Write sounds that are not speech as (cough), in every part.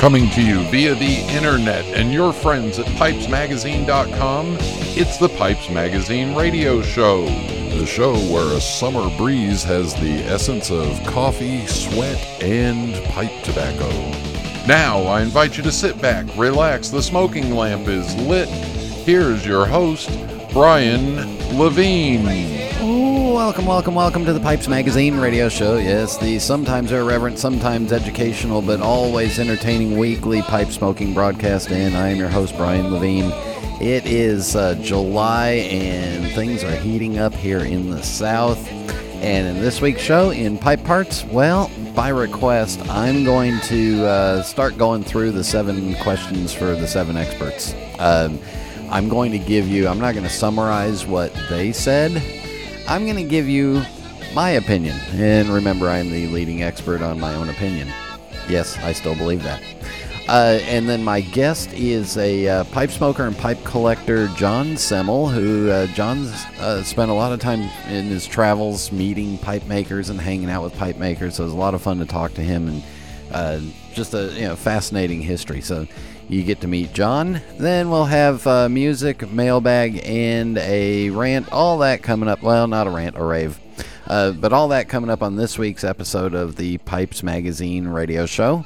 Coming to you via the internet and your friends at pipesmagazine.com, it's the Pipes Magazine radio show. The show where a summer breeze has the essence of coffee, sweat, and pipe tobacco. Now, I invite you to sit back, relax, the smoking lamp is lit. Here's your host, Brian Levine. Welcome, welcome, welcome to the Pipes Magazine radio show. Yes, the sometimes irreverent, sometimes educational, but always entertaining weekly pipe smoking broadcast. And I am your host, Brian Levine. It is uh, July and things are heating up here in the South. And in this week's show, in Pipe Parts, well, by request, I'm going to uh, start going through the seven questions for the seven experts. Um, I'm going to give you, I'm not going to summarize what they said. I'm going to give you my opinion. And remember, I'm the leading expert on my own opinion. Yes, I still believe that. Uh, and then my guest is a uh, pipe smoker and pipe collector, John Semel, who uh, John's uh, spent a lot of time in his travels meeting pipe makers and hanging out with pipe makers. So it was a lot of fun to talk to him and uh, just a you know fascinating history. So you get to meet John. Then we'll have uh, music, mailbag, and a rant. All that coming up. Well, not a rant, a rave. Uh, but all that coming up on this week's episode of the Pipes Magazine radio show.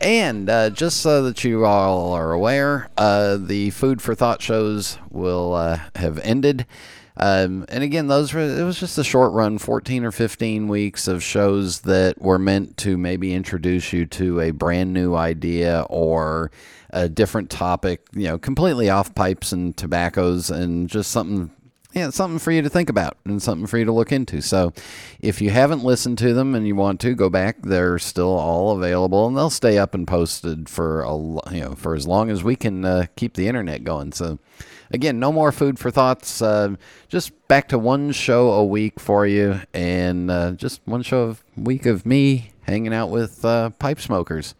And uh, just so that you all are aware, uh, the Food for Thought shows will uh, have ended. Um, and again, those were it was just a short run, 14 or 15 weeks of shows that were meant to maybe introduce you to a brand new idea or a different topic, you know, completely off pipes and tobaccos and just something yeah, something for you to think about and something for you to look into. So, if you haven't listened to them and you want to go back, they're still all available and they'll stay up and posted for a you know for as long as we can uh, keep the internet going. So, again, no more food for thoughts. Uh, just back to one show a week for you, and uh, just one show a week of me hanging out with uh, pipe smokers.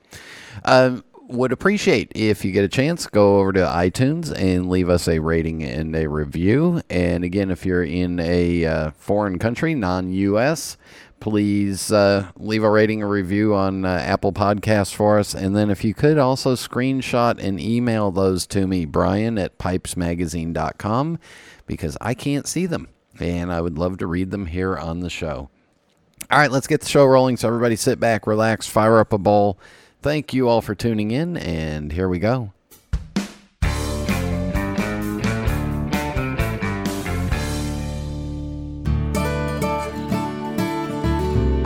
Um, would appreciate if you get a chance, go over to iTunes and leave us a rating and a review. And again, if you're in a uh, foreign country, non US, please uh, leave a rating or review on uh, Apple Podcasts for us. And then if you could also screenshot and email those to me, Brian at pipesmagazine.com, because I can't see them. And I would love to read them here on the show. All right, let's get the show rolling. So everybody sit back, relax, fire up a bowl Thank you all for tuning in, and here we go.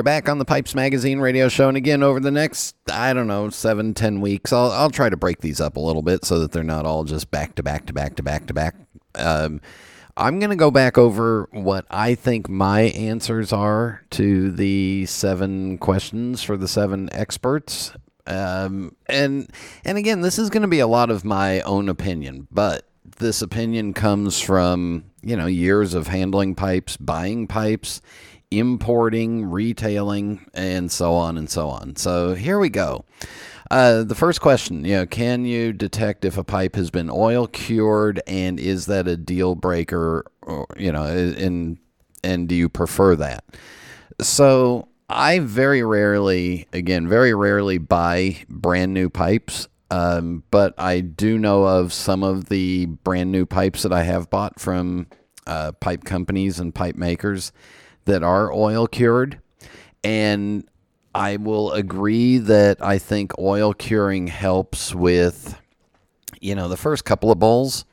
We are back on the Pipes Magazine radio show. And again, over the next, I don't know, seven, ten weeks, I'll, I'll try to break these up a little bit so that they're not all just back to back to back to back to back. Um, I'm going to go back over what I think my answers are to the seven questions for the seven experts. Um, and and again, this is going to be a lot of my own opinion, but this opinion comes from you know years of handling pipes, buying pipes, importing, retailing, and so on and so on. So here we go. Uh, the first question, you know, can you detect if a pipe has been oil cured, and is that a deal breaker? Or, you know, and and do you prefer that? So I very rarely, again, very rarely buy brand new pipes. Um, but I do know of some of the brand new pipes that I have bought from uh, pipe companies and pipe makers that are oil cured. And I will agree that I think oil curing helps with, you know, the first couple of bowls,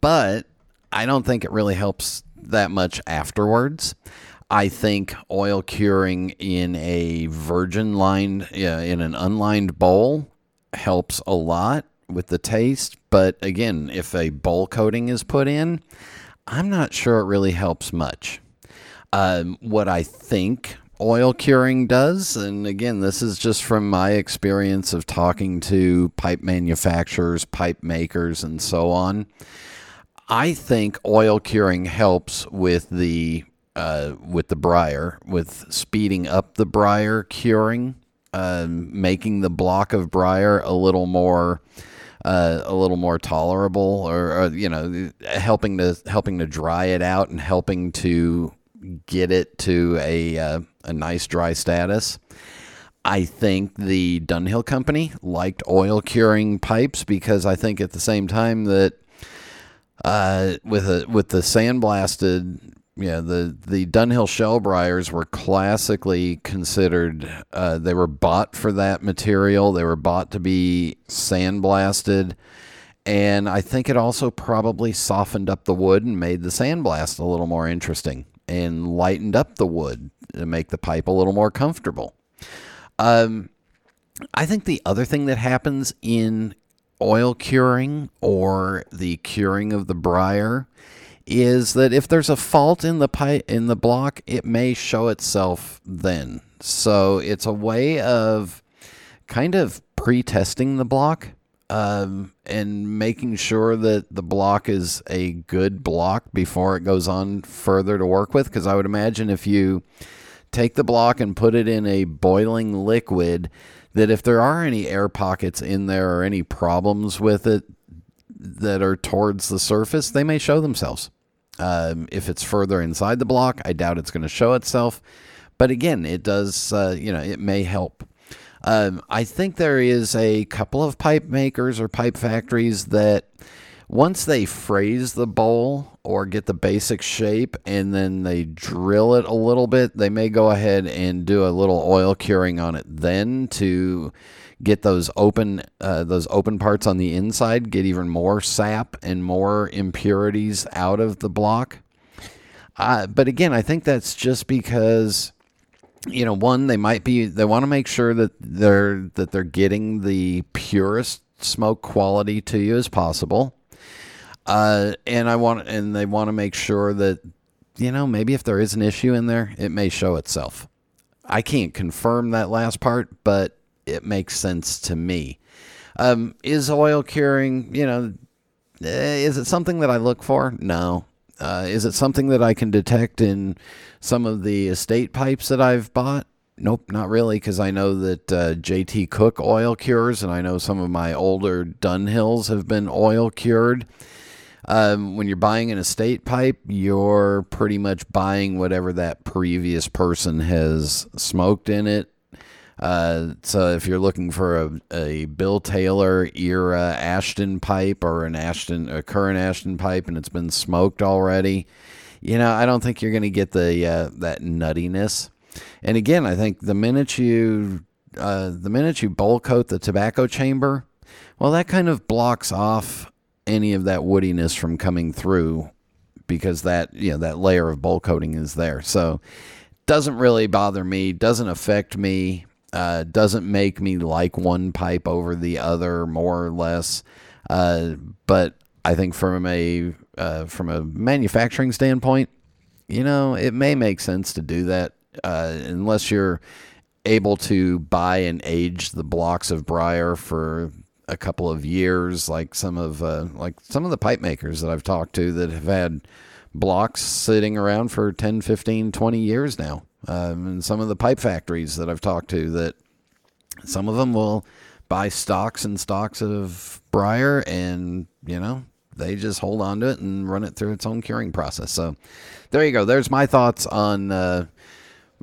but I don't think it really helps that much afterwards. I think oil curing in a virgin lined, yeah, in an unlined bowl helps a lot with the taste. But again, if a bowl coating is put in, I'm not sure it really helps much. Um, what I think oil curing does, and again, this is just from my experience of talking to pipe manufacturers, pipe makers, and so on. I think oil curing helps with the uh, with the briar, with speeding up the briar curing, uh, making the block of briar a little more uh, a little more tolerable, or, or, you know, helping to helping to dry it out and helping to get it to a uh, a nice dry status. I think the Dunhill company liked oil curing pipes because I think at the same time that uh, with a with the sandblasted yeah, the the Dunhill shell briars were classically considered. Uh, they were bought for that material. They were bought to be sandblasted, and I think it also probably softened up the wood and made the sandblast a little more interesting and lightened up the wood to make the pipe a little more comfortable. Um, I think the other thing that happens in oil curing or the curing of the briar is that if there's a fault in the pipe in the block, it may show itself then. So it's a way of kind of pre-testing the block um, and making sure that the block is a good block before it goes on further to work with. Because I would imagine if you take the block and put it in a boiling liquid, that if there are any air pockets in there or any problems with it, that are towards the surface, they may show themselves. Um, if it's further inside the block, I doubt it's going to show itself. But again, it does, uh, you know, it may help. Um, I think there is a couple of pipe makers or pipe factories that once they phrase the bowl or get the basic shape and then they drill it a little bit, they may go ahead and do a little oil curing on it then to get those open uh, those open parts on the inside, get even more sap and more impurities out of the block. Uh, but again, I think that's just because you know one they might be they want to make sure that they're that they're getting the purest smoke quality to you as possible. Uh, and I want and they want to make sure that you know maybe if there is an issue in there, it may show itself. I can't confirm that last part, but it makes sense to me. Um, is oil curing, you know, eh, is it something that I look for? No. Uh, is it something that I can detect in some of the estate pipes that I've bought? Nope, not really, because I know that uh, JT Cooke oil cures, and I know some of my older Dunhills have been oil cured. Um, when you're buying an estate pipe, you're pretty much buying whatever that previous person has smoked in it uh, so if you're looking for a, a Bill Taylor era Ashton pipe or an Ashton a current Ashton pipe and it's been smoked already, you know I don't think you're going to get the uh, that nuttiness. And again, I think the minute you uh, the minute you bowl coat the tobacco chamber, well, that kind of blocks off any of that woodiness from coming through because that you know that layer of bowl coating is there. So doesn't really bother me, doesn't affect me. Uh, doesn't make me like one pipe over the other more or less. Uh, but I think from a uh, from a manufacturing standpoint, you know, it may make sense to do that uh, unless you're able to buy and age the blocks of briar for a couple of years, like some of uh, like some of the pipe makers that I've talked to that have had blocks sitting around for 10, 15, 20 years now um, and some of the pipe factories that I've talked to that some of them will buy stocks and stocks of briar and you know they just hold on to it and run it through its own curing process. So there you go. There's my thoughts on uh,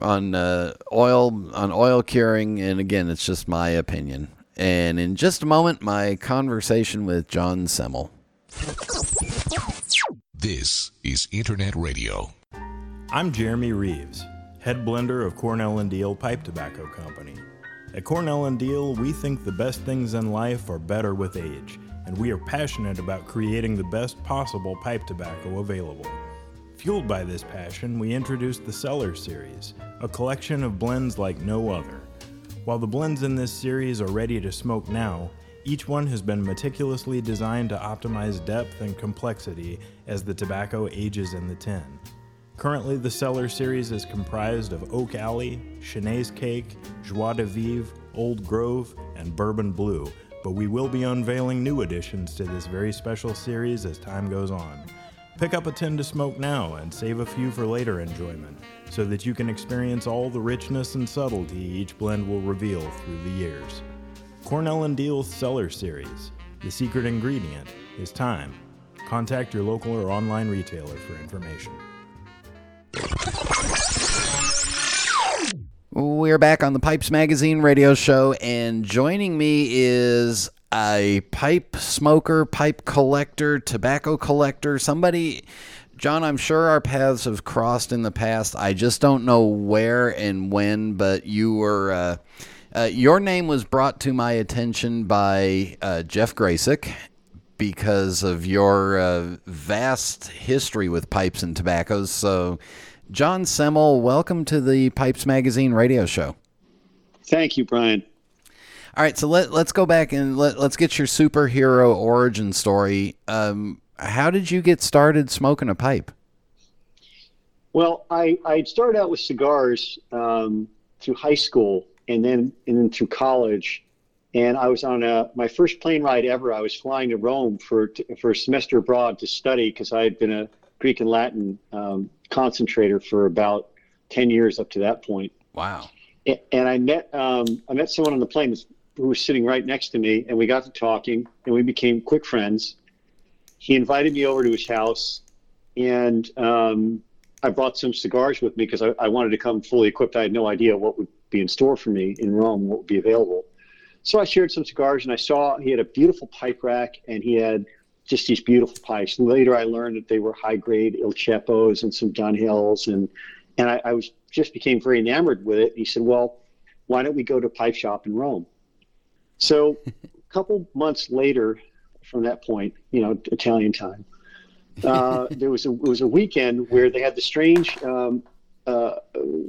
on uh, oil on oil curing. And again it's just my opinion. And in just a moment my conversation with john semel. This is internet radio. I'm jeremy reeves head blender of Cornell and Diehl Pipe Tobacco Company. At Cornell and Diehl, we think the best things in life are better with age, and we are passionate about creating the best possible pipe tobacco available. Fueled by this passion, we introduced the Cellar Series, a collection of blends like no other. While the blends in this series are ready to smoke now, each one has been meticulously designed to optimize depth and complexity as the tobacco ages in the tin. Currently, the Cellar series is comprised of Oak Alley, Cheneys Cake, Joie de Vivre, Old Grove, and Bourbon Blue, but we will be unveiling new additions to this very special series as time goes on. Pick up a tin to smoke now and save a few for later enjoyment so that you can experience all the richness and subtlety each blend will reveal through the years. Cornell and Diehl's Cellar Series. The secret ingredient is time. Contact your local or online retailer for information. We're back on the Pipes Magazine radio show, and joining me is a pipe smoker, pipe collector, tobacco collector, somebody. John, I'm sure our paths have crossed in the past. I just don't know where and when, but you were. Uh, uh, your name was brought to my attention by uh, Jeff Gracik because of your uh, vast history with pipes and tobaccos. So, John Semel, welcome to the Pipes Magazine radio show. Thank you, Brian. All right, so let let's go back and let let's get your superhero origin story. Um, how did you get started smoking a pipe? Well, I I started out with cigars um, through high school, and then and then through college, and I was on a my first plane ride ever. I was flying to Rome for for a semester abroad to study because I had been a Greek and Latin um, concentrator for about ten years up to that point. Wow. And I met um, I met someone on the plane who was sitting right next to me, and we got to talking, and we became quick friends. He invited me over to his house, and um, I brought some cigars with me because I, I, wanted to come fully equipped. I had no idea what would be in store for me in Rome, what would be available. So I shared some cigars, and I saw he had a beautiful pipe rack, and he had just these beautiful pipes. Later, I learned that they were high grade Il Ceppos and some Dunhills, and and I, I was just became very enamored with it. He said, "Well, why don't we go to a pipe shop in Rome?" So a couple months later from that point, you know, Italian time, uh, there was a it was a weekend where they had the strange um, uh,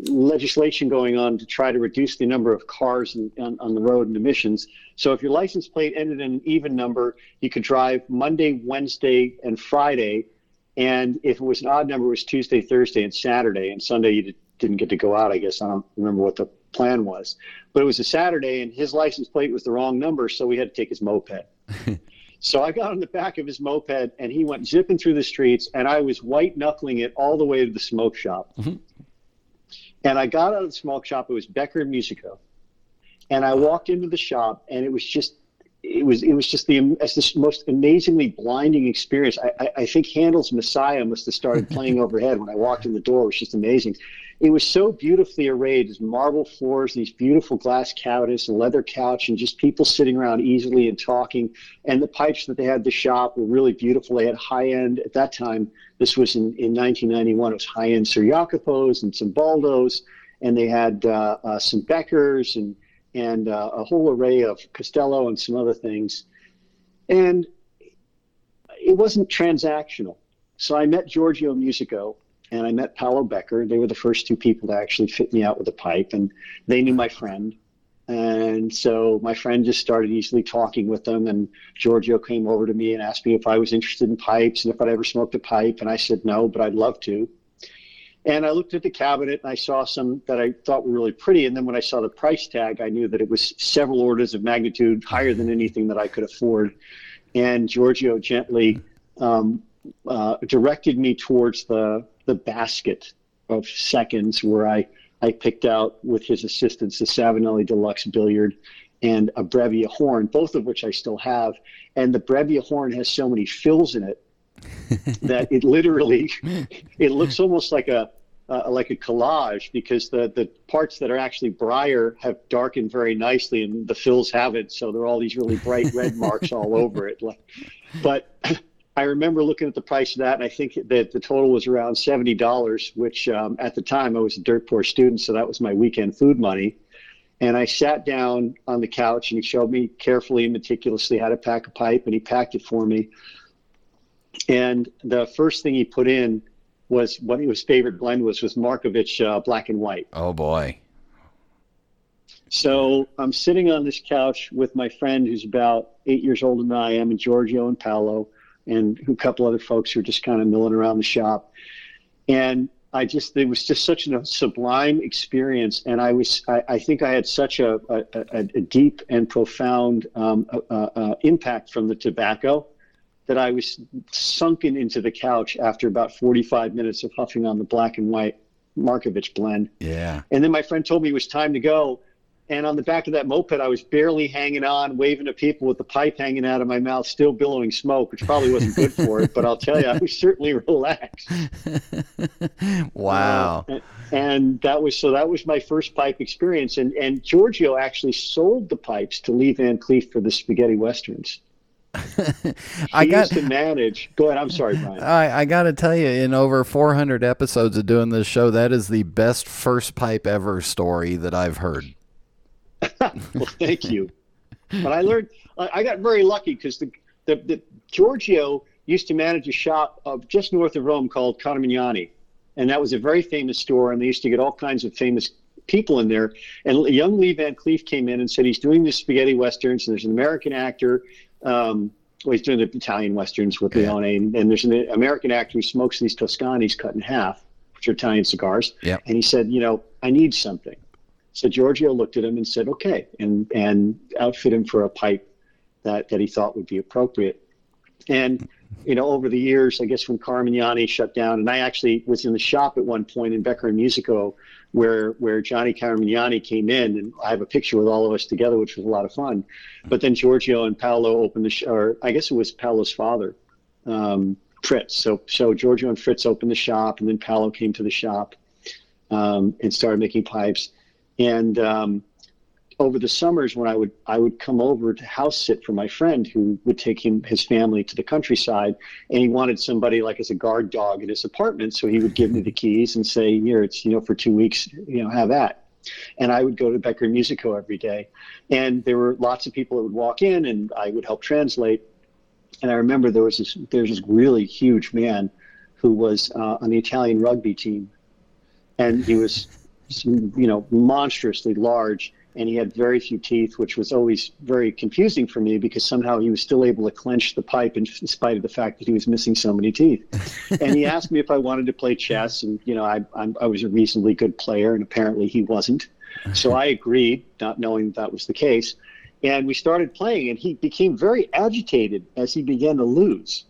legislation going on to try to reduce the number of cars in, on, on, the road and emissions. So if your license plate ended in an even number, you could drive Monday, Wednesday, and Friday. And if it was an odd number, it was Tuesday, Thursday, and Saturday. And Sunday, you didn't get to go out, I guess. I don't remember what the plan was. But it was a Saturday, and his license plate was the wrong number, so we had to take his moped. (laughs) so I got on the back of his moped, and he went zipping through the streets, and I was white knuckling it all the way to the smoke shop. Mm-hmm. And I got out of the smoke shop. It was Becker Musico, and I walked into the shop, and it was just it was it was just the it's the most amazingly blinding experience. I, I, I think Handel's Messiah must have started (laughs) playing overhead when I walked in the door. It was just amazing. It was so beautifully arrayed, these marble floors, these beautiful glass counters, a leather couch, and just people sitting around easily and talking. And the pipes that they had the shop were really beautiful. They had high end at that time. This was in, in 1991. It was high end Ser Jacopos and some Baldos, and they had uh, uh, some Beckers and and uh, a whole array of Costello and some other things. And it wasn't transactional. So I met Giorgio Musico and I met Paolo Becker. They were the first two people to actually fit me out with a pipe, and they knew my friend. And so my friend just started easily talking with them, and Giorgio came over to me and asked me if I was interested in pipes and if I'd ever smoked a pipe, and I said no, but I'd love to. And I looked at the cabinet and I saw some that I thought were really pretty. And then when I saw the price tag, I knew that it was several orders of magnitude higher than anything that I could afford. And Giorgio gently um, uh, directed me towards the the basket of seconds where I I picked out with his assistance the Savinelli Deluxe Billiard and a Brebbia horn, both of which I still have. And the Brebbia horn has so many fills in it (laughs) that it literally it looks almost like a uh, like a collage because the the parts that are actually briar have darkened very nicely and the fills haven't so there are all these really bright red marks all over it like, but (laughs) I remember looking at the price of that, and I think that the total was around seventy dollars, which um, at the time I was a dirt poor student, so that was my weekend food money. And I sat down on the couch, and he showed me carefully and meticulously how to pack a pipe, and he packed it for me. And the first thing he put in was what his favorite blend was was Marcovitch uh, Black and White. Oh boy! So I'm sitting on this couch with my friend who's about eight years older than I am, and Giorgio and Paolo and a couple other folks who are just kind of milling around the shop. And I just it was just such a sublime experience, and I was I, I think I had such a a, a deep and profound um, uh, uh, impact from the tobacco that I was sunken into the couch after about 45 minutes of huffing on the black and white Marcovitch blend. Yeah. And then my friend told me it was time to go. And on the back of that moped, I was barely hanging on, waving to people with the pipe hanging out of my mouth, still billowing smoke, which probably wasn't good for it. But I'll tell you, I was certainly relaxed. (laughs) wow. Uh, and that was so that was my first pipe experience. And and Giorgio actually sold the pipes to Lee Van Cleef for the spaghetti westerns. I got used to manage. Go ahead. I'm sorry, Brian. I, I got to tell you, in over 400 episodes of doing this show, that is the best first pipe ever story that I've heard. (laughs) well, thank you. But I learned. I got very lucky because the, the the Giorgio used to manage a shop of just north of Rome called Carmignani, and that was a very famous store, and they used to get all kinds of famous people in there. And young Lee Van Cleef came in and said he's doing this spaghetti westerns, and there's an American actor um, well, he's doing the Italian westerns with Leone, and, and there's an American actor who smokes these Toscanis cut in half, which are Italian cigars. Yep. And he said, you know, I need something. So Giorgio looked at him and said, okay, and and outfit him for a pipe that that he thought would be appropriate. And you know, over the years, I guess when Carmignani shut down, and I actually was in the shop at one point in Becker and Musico, where where Johnny Carmignani came in, and I have a picture with all of us together, which was a lot of fun. But then Giorgio and Paolo opened the, sh- or I guess it was Paolo's father, um, Fritz. So so Giorgio and Fritz opened the shop, and then Paolo came to the shop um, and started making pipes. And um, over the summers when I would I would come over to house sit for my friend who would take him his family to the countryside and he wanted somebody like as a guard dog in his apartment so he would give me the keys and say here it's you know for two weeks you know have that. And I would go to Becker Musico every day and there were lots of people that would walk in and I would help translate. And I remember there was this there's this really huge man who was uh, on the Italian rugby team and he was you know monstrously large and he had very few teeth, which was always very confusing for me because somehow he was still able to clench the pipe in spite of the fact that he was missing so many teeth. (laughs) and he asked me if I wanted to play chess, and you know I I'm, I was a reasonably good player, and apparently he wasn't. So I agreed, not knowing that, that was the case. And we started playing, and he became very agitated as he began to lose.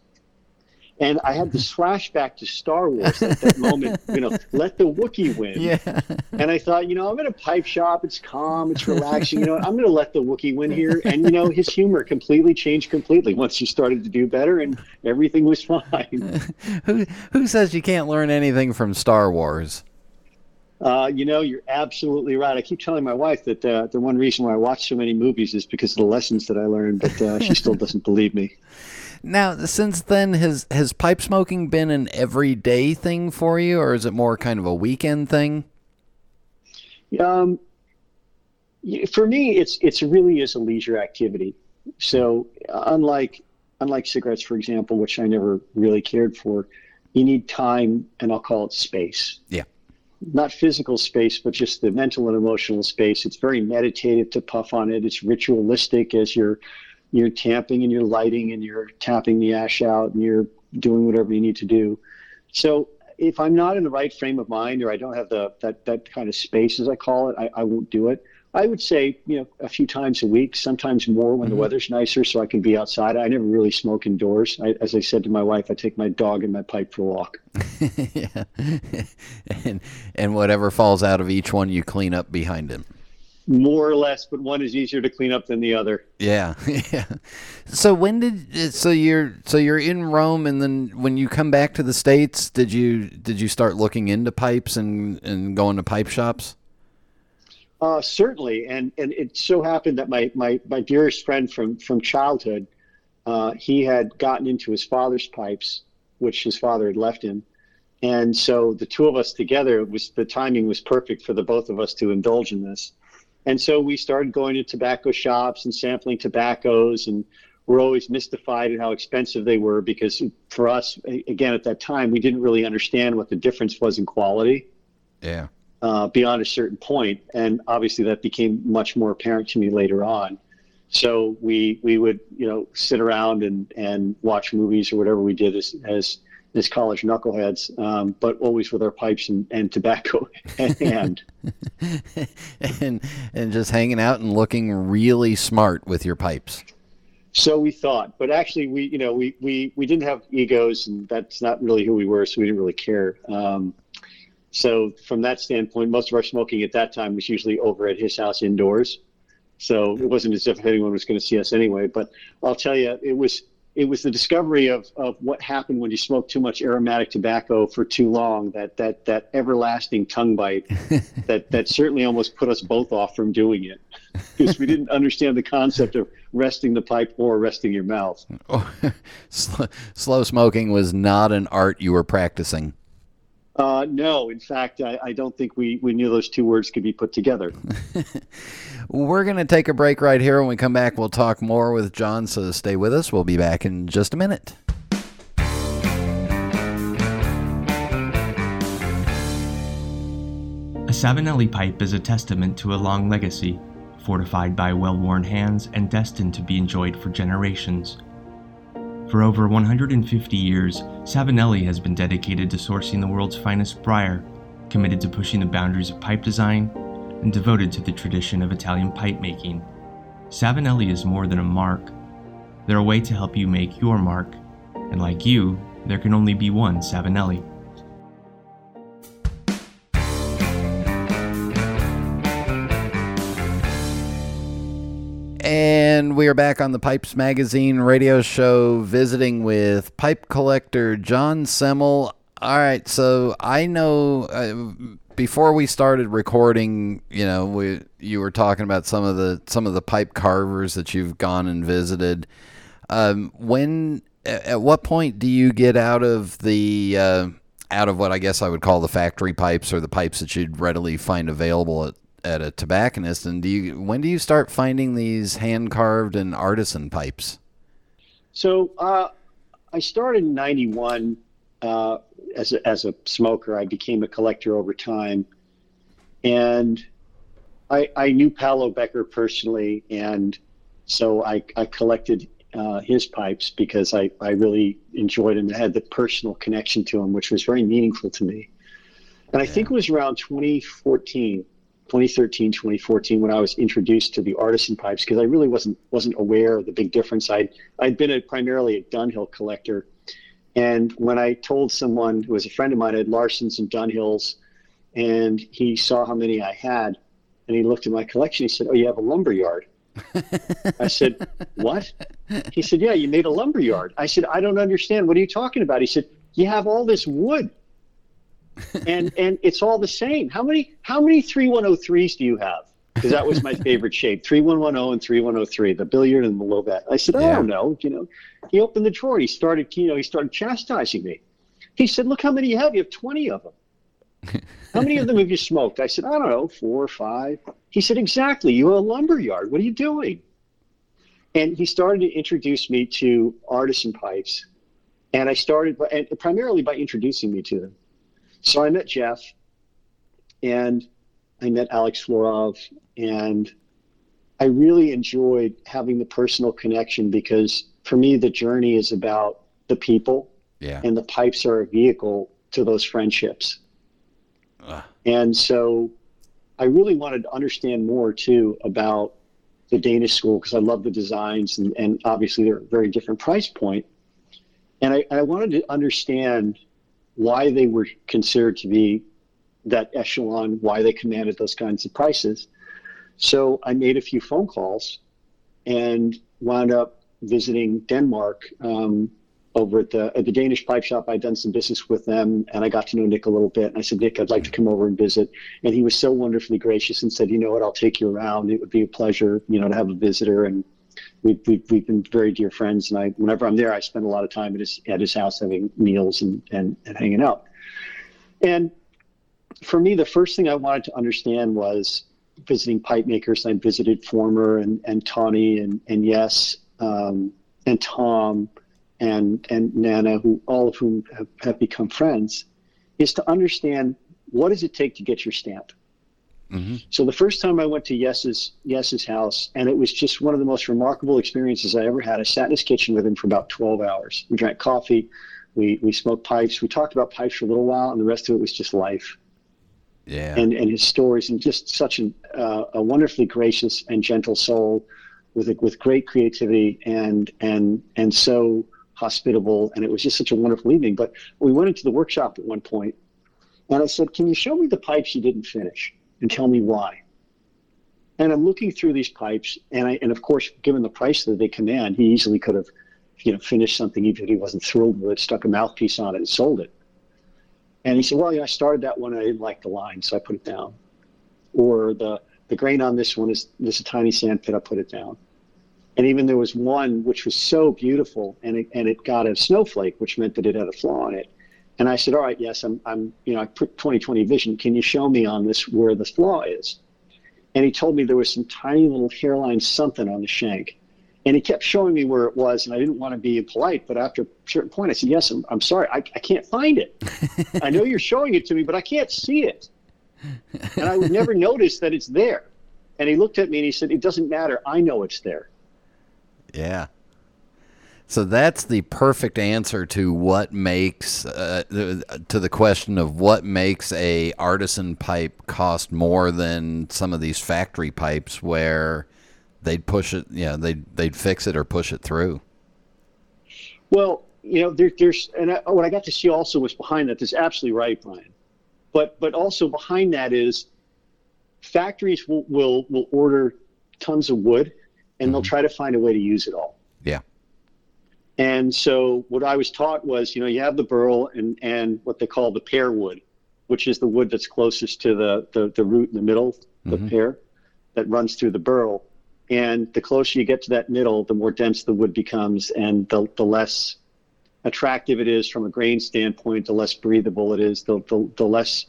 And I had this flashback to Star Wars at that moment, you know, (laughs) let the Wookiee win. Yeah. And I thought, you know, I'm in a pipe shop. It's calm. It's relaxing. You know, I'm going to let the Wookiee win here. And, you know, his humor completely changed completely once he started to do better and everything was fine. (laughs) who, who says you can't learn anything from Star Wars? Uh, you know, you're absolutely right. I keep telling my wife that uh, the one reason why I watch so many movies is because of the lessons that I learned, but uh, she still (laughs) doesn't believe me. Now, since then, has has pipe smoking been an everyday thing for you, or is it more kind of a weekend thing? Um, for me, it's it's really is a leisure activity. So unlike unlike cigarettes, for example, which I never really cared for, you need time, and I'll call it space. Yeah. Not physical space, but just the mental and emotional space. It's very meditative to puff on it. It's ritualistic as you're you're tamping and you're lighting and you're tapping the ash out and you're doing whatever you need to do. So if I'm not in the right frame of mind or I don't have the that that kind of space as I call it, I, I won't do it. I would say, you know, a few times a week, sometimes more when mm-hmm. the weather's nicer, so I can be outside. I never really smoke indoors. I, as I said to my wife, I take my dog and my pipe for a walk. (laughs) yeah, (laughs) and and whatever falls out of each one, you clean up behind him more or less, but one is easier to clean up than the other. Yeah, (laughs) yeah. So when did so you're so you're in Rome, and then when you come back to the states, did you did you start looking into pipes and and going to pipe shops? Uh, certainly, and and it so happened that my my my dearest friend from from childhood, uh, he had gotten into his father's pipes, which his father had left him, and so the two of us together was the timing was perfect for the both of us to indulge in this and so we started going to tobacco shops and sampling tobaccos, and we're always mystified at how expensive they were because for us, again, at that time, we didn't really understand what the difference was in quality. Yeah. Uh, beyond a certain point, and obviously that became much more apparent to me later on. So we we would you know sit around and and watch movies or whatever we did as as as college knuckleheads, um, but always with our pipes and, and tobacco (laughs) in hand. (laughs) and and just hanging out and looking really smart with your pipes. So we thought, but actually, we you know we we we didn't have egos, and that's not really who we were, so we didn't really care. Um, so from that standpoint, most of our smoking at that time was usually over at his house indoors. So it wasn't as if anyone was going to see us anyway. But I'll tell you, it was it was the discovery of, of what happened when you smoke too much aromatic tobacco for too long that that that everlasting tongue bite (laughs) that that certainly almost put us both off from doing it. Because we didn't understand the concept of resting the pipe or resting your mouth. (laughs) Slow smoking was not an art you were practicing. Uh, no, in fact, I, I, don't think we, we knew those two words could be put together. (laughs) We're going to take a break right here. When we come back, we'll talk more with John, so stay with us. We'll be back in just a minute. A Savinelli pipe is a testament to a long legacy, fortified by well worn hands and destined to be enjoyed for generations. For over 150 years, Savinelli has been dedicated to sourcing the world's finest briar, committed to pushing the boundaries of pipe design, and devoted to the tradition of Italian pipe making. Savinelli is more than a mark. They're a way to help you make your mark, and like you, there can only be one Savinelli. And we are back on the Pipes Magazine radio show visiting with pipe collector John Semel. All right, so I know uh, before we started recording, you know, we you were talking about some of the some of the pipe carvers that you've gone and visited. Um, when at what point do you get out of the uh, out of what I guess I would call the factory pipes or the pipes that you'd readily find available at at a tobacconist, and do you when do you start finding these hand carved and artisan pipes? So uh, I started in '91 uh, as a, as a smoker. I became a collector over time, and I, I knew Paolo Becker personally, and so I, I collected uh, his pipes because I, I really enjoyed him and had the personal connection to him, which was very meaningful to me. And I yeah. think it was around 2014 2013, 2014 when I was introduced to the artisan pipes because I really wasn't wasn't aware of the big difference. I'd I'd been a, primarily a Dunhill collector, and when I told someone who was a friend of mine, I had Larsen's and Dunhills, and he saw how many I had, and he looked at my collection. He said, "Oh, you have a lumber yard." I said, (laughs) "What?" He said, "Yeah, you made a lumber yard." I said, "I don't understand. What are you talking about?" He said, "You have all this wood." (laughs) and and it's all the same. How many how many 3103s do you have? Because that was my favorite shape, 3110 and 3103, the billiard and the Lovat. I said, I yeah. don't know. You know, he opened the drawer. He started, you know, he started chastising me. He said, look how many you have. You have 20 of them. (laughs) how many of them have you smoked? I said, I don't know, four or five. He said, exactly. You have a lumber yard. What are you doing? And he started to introduce me to artisan pipes. And I started, by, and primarily by introducing me to them. So I met Jeff and I met Alex Florov and I really enjoyed having the personal connection because for me the journey is about the people yeah. and the pipes are a vehicle to those friendships. Ugh. And so I really wanted to understand more too about the Danish school because I love the designs and, and obviously they're a very different price point. And I, I wanted to understand why they were considered to be that echelon, why they commanded those kinds of prices. So I made a few phone calls and wound up visiting Denmark um, over at the at the Danish pipe shop. I'd done some business with them, and I got to know Nick a little bit. And I said, Nick, I'd like to come over and visit. And he was so wonderfully gracious and said, you know what, I'll take you around. It would be a pleasure, you know, to have a visitor and we've, we've, we've been very dear friends. And I, whenever I'm there, I spend a lot of time at his, at his house having meals and, and, and hanging out. And for me, the first thing I wanted to understand was visiting pipe makers. I visited Former and, and Tonni and, and Jess um, and Tom and, and Nana, who all of whom have, have become friends, is to understand what does it take to get your stamp? Mm-hmm. So the first time I went to Jess's Jess's house, and it was just one of the most remarkable experiences I ever had. I sat in his kitchen with him for about 12 hours. We drank coffee, We we smoked pipes. We talked about pipes for a little while, and the rest of it was just life. Yeah. And and his stories, and just such an, uh, a wonderfully gracious and gentle soul, with a, with great creativity and and and so hospitable. And it was just such a wonderful evening. But we went into the workshop at one point, and I said, "Can you show me the pipes you didn't finish, and tell me why?" And I'm looking through these pipes, and I and of course, given the price that they command, he easily could have, you know, finished something even if he wasn't thrilled with it, stuck a mouthpiece on it, and sold it. And he said, "Well, yeah, I started that one, I didn't like the line, so I put it down." Or the the grain on this one is this a tiny sand pit. I put it down. And even there was one which was so beautiful, and it and it got a snowflake, which meant that it had a flaw in it. And I said, "All right, Jess, I'm I'm you know I put 20/20 vision. Can you show me on this where the flaw is?" And he told me there was some tiny little hairline something on the shank. And he kept showing me where it was, and I didn't want to be impolite, but after a certain point, I said, Jess, I'm, I'm sorry, I, I can't find it. (laughs) I know you're showing it to me, but I can't see it. And I would never notice that it's there. And he looked at me and he said, It doesn't matter. I know it's there. Yeah. So that's the perfect answer to what makes uh, to the question of what makes a artisan pipe cost more than some of these factory pipes where they'd push it, know, they'd they'd fix it or push it through. Well, you know, there, there's and I, what I got to see also was behind that. that. Is absolutely right, Brian. But but also behind that is factories will will, will order tons of wood, and mm-hmm. they'll try to find a way to use it all. Yeah. And so what I was taught was, you know, you have the burl and, and what they call the pear wood, which is the wood that's closest to the, the, the root in the middle, the mm-hmm. pear that runs through the burl. And the closer you get to that middle, the more dense the wood becomes and the, the less attractive it is from a grain standpoint, the less breathable it is, the, the, the less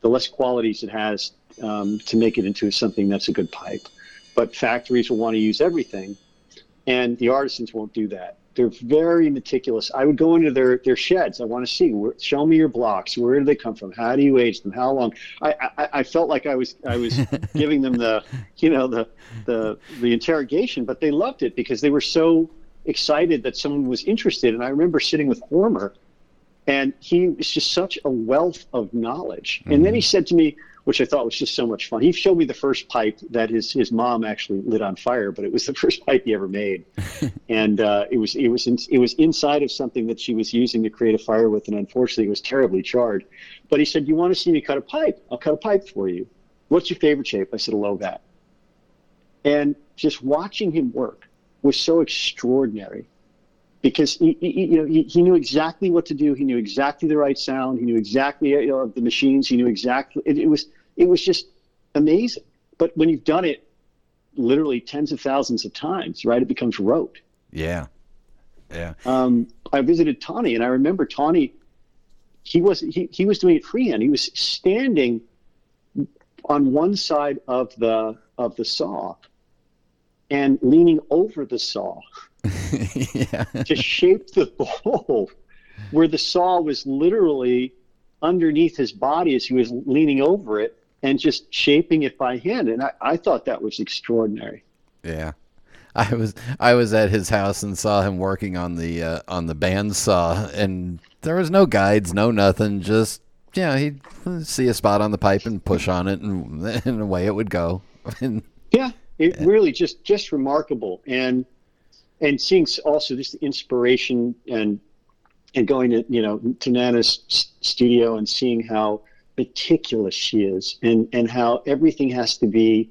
the less qualities it has um, to make it into something that's a good pipe. But factories will want to use everything, and the artisans won't do that. They're very meticulous. I would go into their, their sheds. I want to see. Where, show me your blocks. Where do they come from? How do you age them? How long? I, I, I felt like I was I was (laughs) giving them the you know the the the interrogation, but they loved it because they were so excited that someone was interested. And I remember sitting with Former, and he was just such a wealth of knowledge. Mm-hmm. And then he mm-hmm. said to me, which I thought was just so much fun. He showed me the first pipe that his his mom actually lit on fire, but it was the (laughs) first pipe he ever made, (laughs) and uh, it was it was in, it was inside of something that she was using to create a fire with, and unfortunately it was terribly charred. But he said, "You want to see me cut a pipe? I'll cut a pipe for you. What's your favorite shape?" I said, "A Lovat." And just watching him work was so extraordinary because he, he, you know he, he knew exactly what to do. He knew exactly the right sound. He knew exactly you know, the machines. He knew exactly. It, it, was it was just amazing. But when you've done it literally tens of thousands of times, right, it becomes rote. Yeah, yeah. Um, I visited Tonni, and I remember Tonni. He was he, he was doing it freehand. He was standing on one side of the of the saw and leaning over the saw (laughs) yeah. to shape the bowl where the saw was literally underneath his body as he was leaning over it and just shaping it by hand. And I, I thought that was extraordinary. Yeah. I was I was at his house and saw him working on the uh, on the bandsaw, and there was no guides, no nothing. Just you know, he'd see a spot on the pipe and push on it, and, (laughs) and away it would go. (laughs) yeah, it really just just remarkable, and and seeing also just the inspiration and and going to you know to Nana's studio and seeing how meticulous she is and and how everything has to be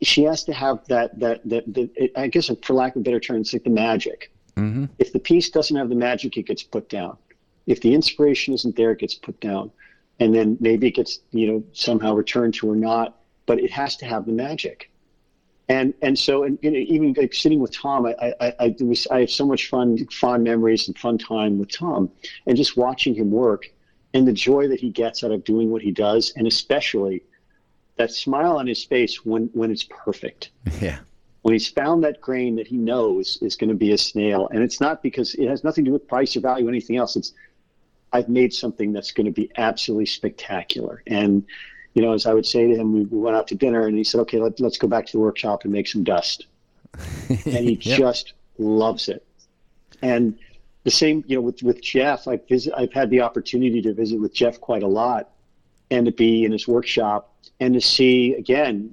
she has to have that that that, that I guess for lack of a better term it's like the magic. Mm-hmm. if the piece doesn't have the magic it gets put down. If the inspiration isn't there it gets put down. And then maybe it gets you know somehow returned to or not but it has to have the magic and and so and, and even like sitting with Tom, I I, I, was, I have so much fun, fond memories and fun time with Tom, and just watching him work, and the joy that he gets out of doing what he does, and especially that smile on his face when when it's perfect. (laughs) Yeah. When he's found that grain that he knows is going to be a snail, and it's not because it has nothing to do with price or value or anything else. It's I've made something that's going to be absolutely spectacular, and you know, as I would say to him, we, we went out to dinner and he said, okay, let, us go back to the workshop and make some dust. (laughs) and he yep. just loves it. And the same, you know, with with Jeff, I visit. I've had the opportunity to visit with Jeff quite a lot, and to be in his workshop and to see again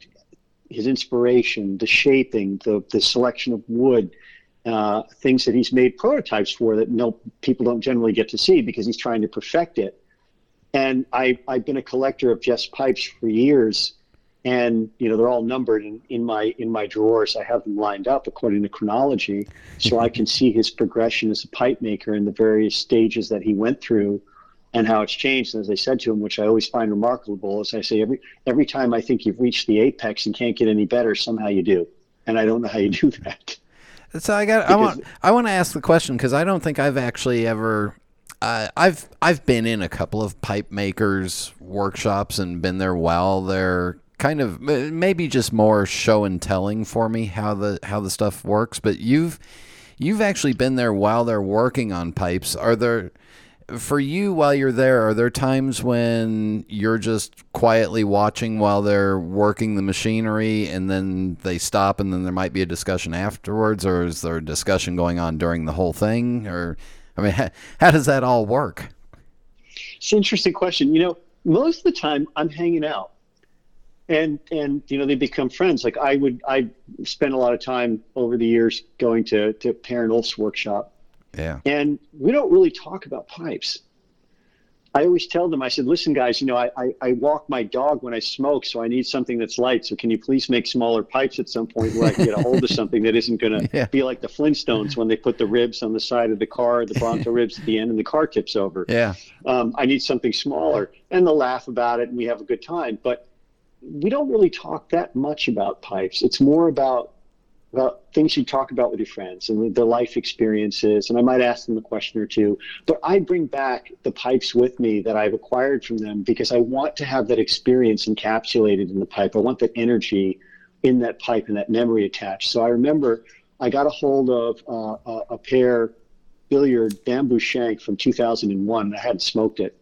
his inspiration, the shaping, the the selection of wood, uh, things that he's made prototypes for that no people don't generally get to see because he's trying to perfect it. And I I've been a collector of Jeff's pipes for years, and you know they're all numbered in, in my in my drawers. I have them lined up according to chronology, so I can see his progression as a pipe maker and the various stages that he went through and how it's changed. And as I said to him, which I always find remarkable, is I say every every time I think you've reached the apex and can't get any better, somehow you do, and I don't know how you do that. So I got I want I want to ask the question because I don't think I've actually ever. Uh, I've I've been in a couple of pipe makers workshops and been there while they're kind of maybe just more show and telling for me how the how the stuff works. But you've you've actually been there while they're working on pipes. Are there for you while you're there, are there times when you're just quietly watching while they're working the machinery and then they stop and then there might be a discussion afterwards, or is there a discussion going on during the whole thing? Or, I mean, how, (laughs) how does that all work? It's an interesting question. You know, most of the time I'm hanging out. And and you know they become friends. Like I would, I spent a lot of time over the years going to to Per and Ulf's workshop, yeah. And we don't really talk about pipes. I always tell them, I said, listen, guys, you know, I, I, I, walk my dog when I smoke, so I need something that's light. So can you please make smaller pipes at some point where I can get a hold of something that isn't going (laughs) to yeah. be like the Flintstones when they put the ribs on the side of the car, the Bronto ribs at the end, and the car tips over. Yeah. Um, I need something smaller. And they'll laugh about it, and we have a good time. But we don't really talk that much about pipes. It's more about about things you talk about with your friends and their life experiences. And I might ask them a question or two. But I bring back the pipes with me that I've acquired from them because I want to have that experience encapsulated in the pipe. I want that energy in that pipe and that memory attached. So I remember I got a hold of uh, a, a pair billiard bamboo shank from 2001. I hadn't smoked it.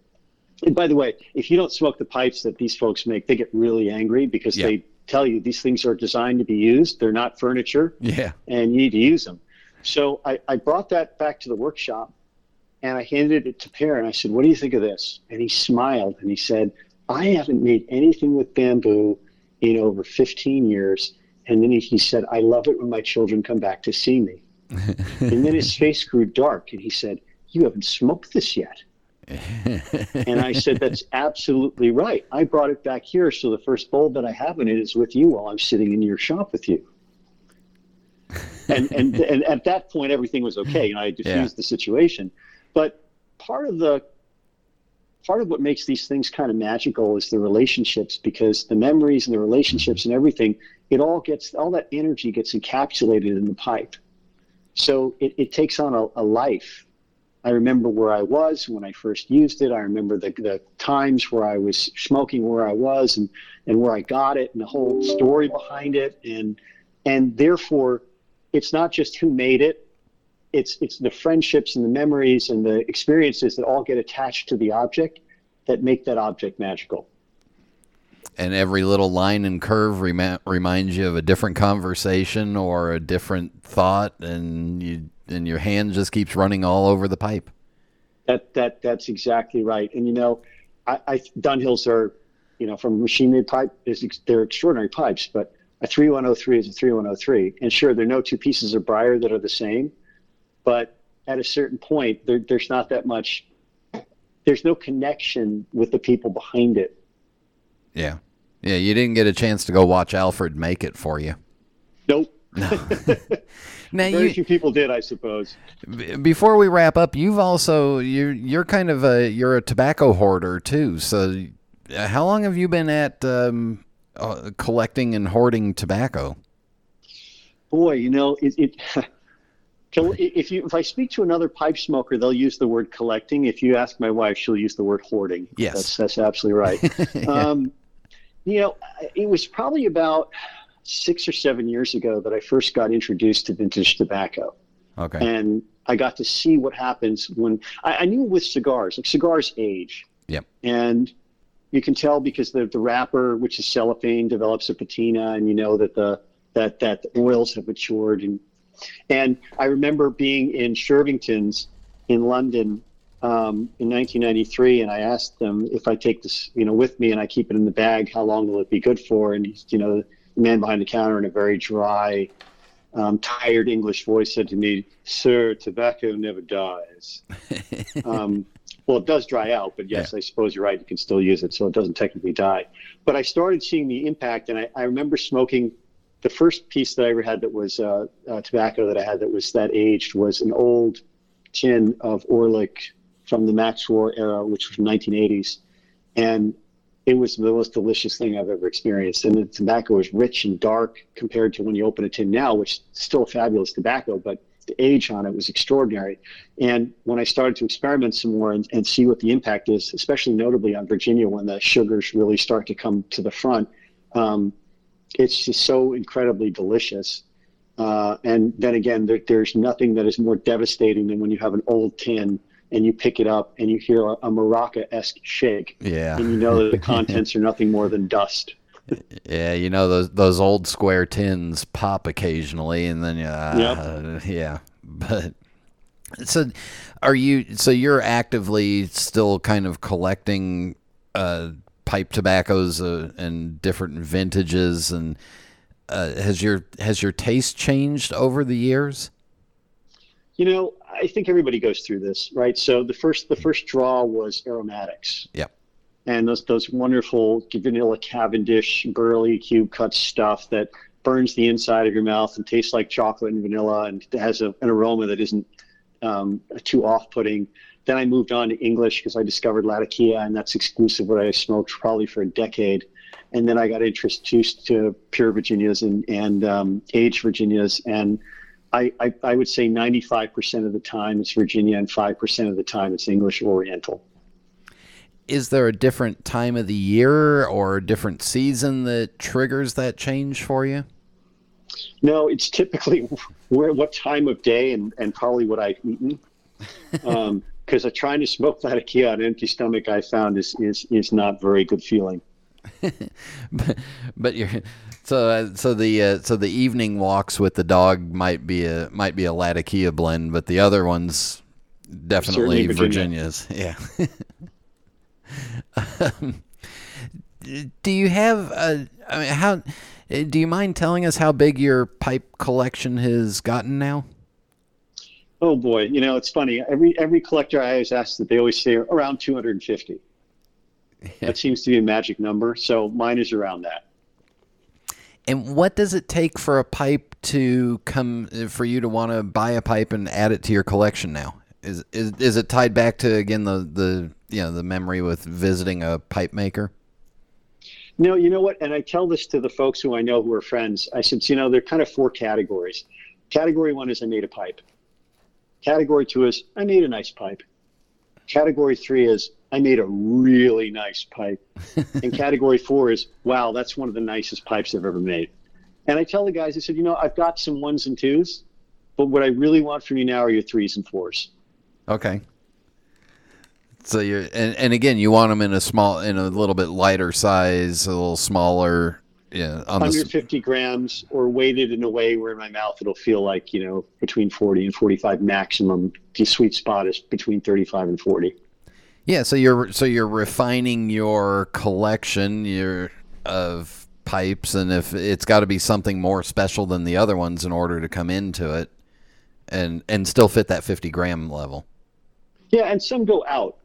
And by the way, if you don't smoke the pipes that these folks make, they get really angry because yeah. they tell you these things are designed to be used. They're not furniture. Yeah. And you need to use them. So I, I brought that back to the workshop and I handed it to Per and I said, What do you think of this? And he smiled and he said, I haven't made anything with bamboo in over 15 years. And then he, he said, I love it when my children come back to see me. (laughs) and then his face grew dark and he said, You haven't smoked this yet and I said, That's absolutely right. I brought it back here, so the first bowl that I have in it is with you while I'm sitting in your shop with you. and, and and at that point everything was okay and I diffused yeah. the situation. But part of the part of what makes these things kind of magical is the relationships because the memories and the relationships and everything, it all gets all that energy gets encapsulated in the pipe. So it, it takes on a, a life I remember where I was when I first used it. I remember the, the times where I was smoking where I was and, and where I got it and the whole story behind it. And, and therefore, it's not just who made it, it's, it's the friendships and the memories and the experiences that all get attached to the object that make that object magical. And every little line and curve rem- reminds you of a different conversation or a different thought, and you and your hand just keeps running all over the pipe. That that that's exactly right. And you know, I, I Dunhills are, you know, from machine made pipe is they're extraordinary pipes, but a 3103 is a 3103. And sure, there are no two pieces of briar that are the same, but at a certain point, there, there's not that much. There's no connection with the people behind it. Yeah, yeah. You didn't get a chance to go watch Alfred make it for you. Nope. No. (laughs) now Very you, few people did, I suppose. Before we wrap up, you've also you're you're kind of a you're a tobacco hoarder too. So, uh, how long have you been at um, uh, collecting and hoarding tobacco? Boy, you know it. it (laughs) if you if I speak to another pipe smoker, they'll use the word collecting. If you ask my wife, she'll use the word hoarding. Yes, that's, that's absolutely right. yeah. (laughs) um, you know, it was probably about six or seven years ago that I first got introduced to vintage tobacco. Okay. And I got to see what happens when I, I knew with cigars, like cigars age. Yep. And you can tell because the, the wrapper, which is cellophane, develops a patina, and you know that the that that the oils have matured. And and I remember being in Shervington's in London um, in 1993, and I asked them if I take this, you know, with me and I keep it in the bag, how long will it be good for? And you know, the man behind the counter in a very dry, um, tired English voice said to me, "Sir, tobacco never dies." (laughs) um, well, it does dry out, but yes, yeah. I suppose you're right. You can still use it, so it doesn't technically die. But I started seeing the impact, and I, I remember smoking. The first piece that I ever had that was uh, uh, tobacco that I had that was that aged was an old tin of Orlik from the Max War era, which was 1980s, and it was the most delicious thing I've ever experienced. And the tobacco was rich and dark compared to when you open a tin now, which is still fabulous tobacco, but the age on it was extraordinary. And when I started to experiment some more and, and see what the impact is, especially notably on Virginia when the sugars really start to come to the front, um, it's just so incredibly delicious. Uh, and then again, there, there's nothing that is more devastating than when you have an old tin and you pick it up and you hear a, a Maraca-esque shake. Yeah. And you know that the (laughs) contents are nothing more than dust. yeah, you know those those old square tins pop occasionally, and then uh, yep. yeah. But so, are you? So you're actively still kind of collecting uh, pipe tobaccos uh, and different vintages, and uh, has your has your taste changed over the years? You know, I think everybody goes through this, right? So the first the first draw was aromatics. Yeah. And those those wonderful vanilla Cavendish burley cube cut stuff that burns the inside of your mouth and tastes like chocolate and vanilla and has a, an aroma that isn't um, too off-putting. Then I moved on to English because I discovered Latakia, and that's exclusive what I smoked probably for a decade. And then I got introduced to pure Virginias and, and um, aged Virginias, and I, I, I would say 95% of the time it's Virginia and 5% of the time it's English Oriental. Is there a different time of the year or a different season that triggers that change for you? No, it's typically (laughs) where what time of day and, and probably what I've eaten. (laughs) Um, because trying to smoke (laughs) Latakia on an empty stomach, I found is, is, is not very good feeling. but, but you're so uh, so the uh, so the evening walks with the dog might be a might be a Latakia blend, but the other ones definitely Virginia. Virginia's. (laughs) Yeah. um, do you have a? I mean, how? Do you mind telling us how big your pipe collection has gotten now? Oh boy, you know it's funny. Every every collector I always ask that they always say around 250. (laughs) that seems to be a magic number. So mine is around that. And what does it take for a pipe to come uh, for you to want to buy a pipe and add it to your collection now? Is is is it tied back to again the the you know the memory with visiting a pipe maker? No, you know what? And I tell this to the folks who I know who are friends. I said, you know, there are kind of four categories. Category one is I made a pipe. Category two is I made a nice pipe. Category three is I made a really nice pipe. (laughs) and category four is, wow, that's one of the nicest pipes I've ever made. And I tell the guys, I said, you know, I've got some ones and twos, but what I really want from you now are your threes and fours. Okay. So you're, and, and again, you want them in a small, in a little bit lighter size, a little smaller, yeah, on 150 the... grams or weighted in a way where in my mouth it'll feel like you know between 40 and 45 maximum. The sweet spot is between 35 and 40. Yeah, so you're so you're refining your collection your of pipes, and if it's got to be something more special than the other ones in order to come into it, and and still fit that 50 gram level. Yeah, and some go out.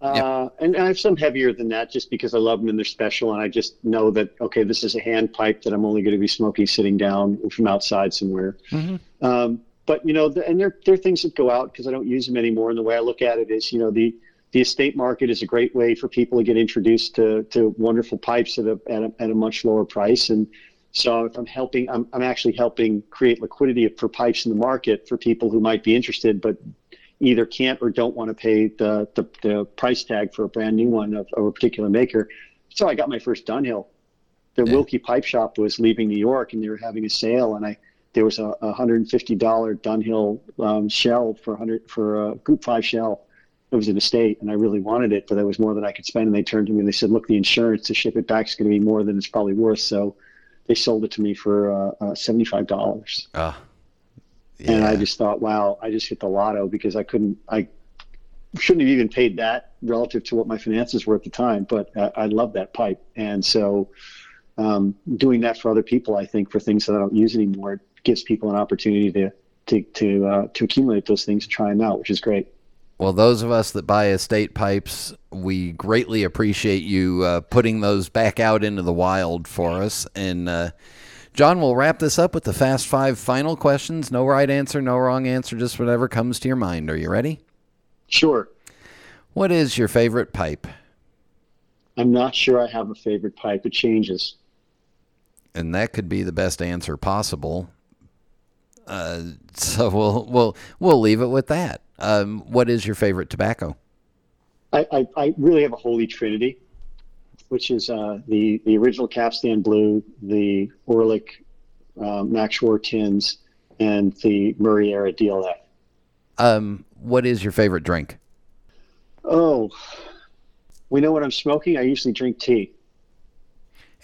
Uh, yep. and, I have some heavier than that just because I love them and they're special. And I just know that, okay, this is a hand pipe that I'm only going to be smoking sitting down from outside somewhere. Mm-hmm. Um, but, you know, the, and there, there are things that go out because I don't use them anymore. And the way I look at it is, you know, the, the estate market is a great way for people to get introduced to, to wonderful pipes at a, at a, at a much lower price. And so if I'm helping, I'm, I'm actually helping create liquidity for pipes in the market for people who might be interested, but either can't or don't want to pay the, the, the price tag for a brand new one of, of, a particular maker. So I got my first Dunhill. The yeah. Wilke Pipe Shop was leaving New York and they were having a sale, and I there was a, a $150 Dunhill um, shell for 100 for a Group Five shell it was in an estate and I really wanted it, but that was more than I could spend. And they turned to me and they said, look, the insurance to ship it back is going to be more than it's probably worth. So they sold it to me for uh, uh, $75. Ah. And I just thought, wow, I just hit the lotto because I couldn't, I shouldn't have even paid that relative to what my finances were at the time, but I, I love that pipe. And so um, doing that for other people, I think for things that I don't use anymore, it gives people an opportunity to, to, to, uh, to accumulate those things and try them out, which is great. Well, those of us that buy estate pipes, we greatly appreciate you uh, putting those back out into the wild for us. And uh, John, we'll wrap this up with the fast five final questions. No right answer, no wrong answer, just whatever comes to your mind. Are you ready? Sure. What is your favorite pipe? I'm not sure I have a favorite pipe. It changes. And that could be the best answer possible. Uh, (laughs) so we'll we'll we'll leave it with that. Um, what is your favorite tobacco? I, I, I really have a holy trinity, which is uh, the the original Capstan Blue, the Orlik um, Max Shore tins, and the Murray Era DLF. Um, what is your favorite drink? Oh, we know what I'm smoking. I usually drink tea.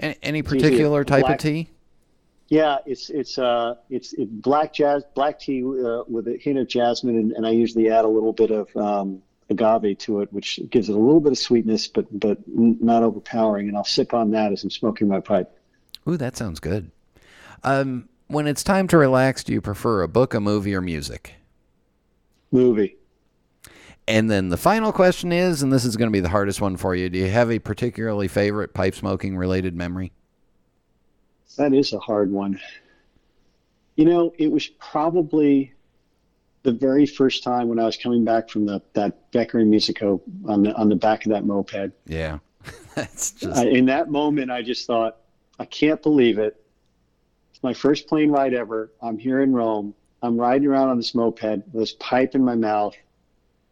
A- any particular type black- of tea? Yeah, it's it's uh it's it, black jazz black tea uh, with a hint of jasmine, and, and I usually add a little bit of um, agave to it, which gives it a little bit of sweetness, but but not overpowering. And I'll sip on that as I'm smoking my pipe. Ooh, that sounds good. Um, when it's time to relax, do you prefer a book, a movie, or music? Movie. And then the final question is, and this is going to be the hardest one for you, do you have a particularly favorite pipe smoking related memory? That is a hard one. You know, it was probably the very first time when I was coming back from the that Becker and Musico on the on the back of that moped. Yeah. (laughs) That's just I, in that moment, I just thought, I can't believe it. It's my first plane ride ever. I'm here in Rome. I'm riding around on this moped with this pipe in my mouth,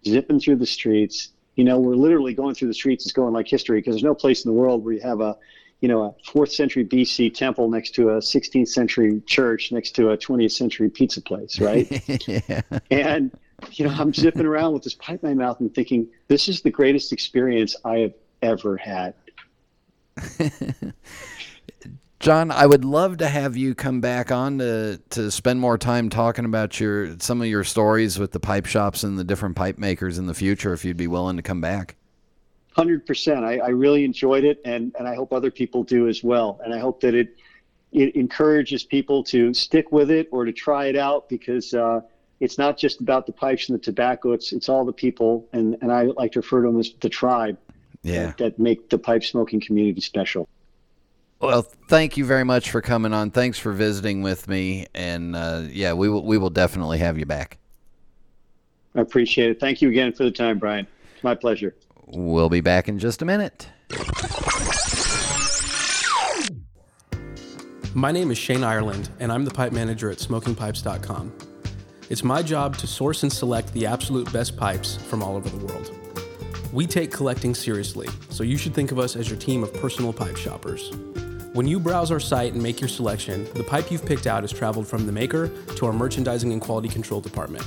zipping through the streets. You know, we're literally going through the streets. It's going like history because there's no place in the world where you have a, you know, a fourth century BC temple next to a 16th century church next to a 20th century pizza place, right? (laughs) yeah. and you know i'm zipping around with this pipe in my mouth and thinking this is the greatest experience i have ever had (laughs) John, I would love to have you come back on to to spend more time talking about your some of your stories with the pipe shops and the different pipe makers in the future if you'd be willing to come back. 100% I, I really enjoyed it and, and i hope other people do as well. And i hope that it it encourages people to stick with it or to try it out because uh, it's not just about the pipes and the tobacco. It's it's all the people and, and i like to refer to them as the tribe Yeah. that, that make the pipe smoking community special. Well, thank you very much for coming on. Thanks for visiting with me, and uh, yeah, we will we will definitely have you back. i appreciate it. Thank you again for the time brian. It's my pleasure We'll be back in just a minute. My name is Shane Ireland, and I'm the pipe manager at smokingpipes.com. It's my job to source and select the absolute best pipes from all over the world. We take collecting seriously, so you should think of us as your team of personal pipe shoppers. When you browse our site and make your selection, the pipe you've picked out has traveled from the maker to our merchandising and quality control department.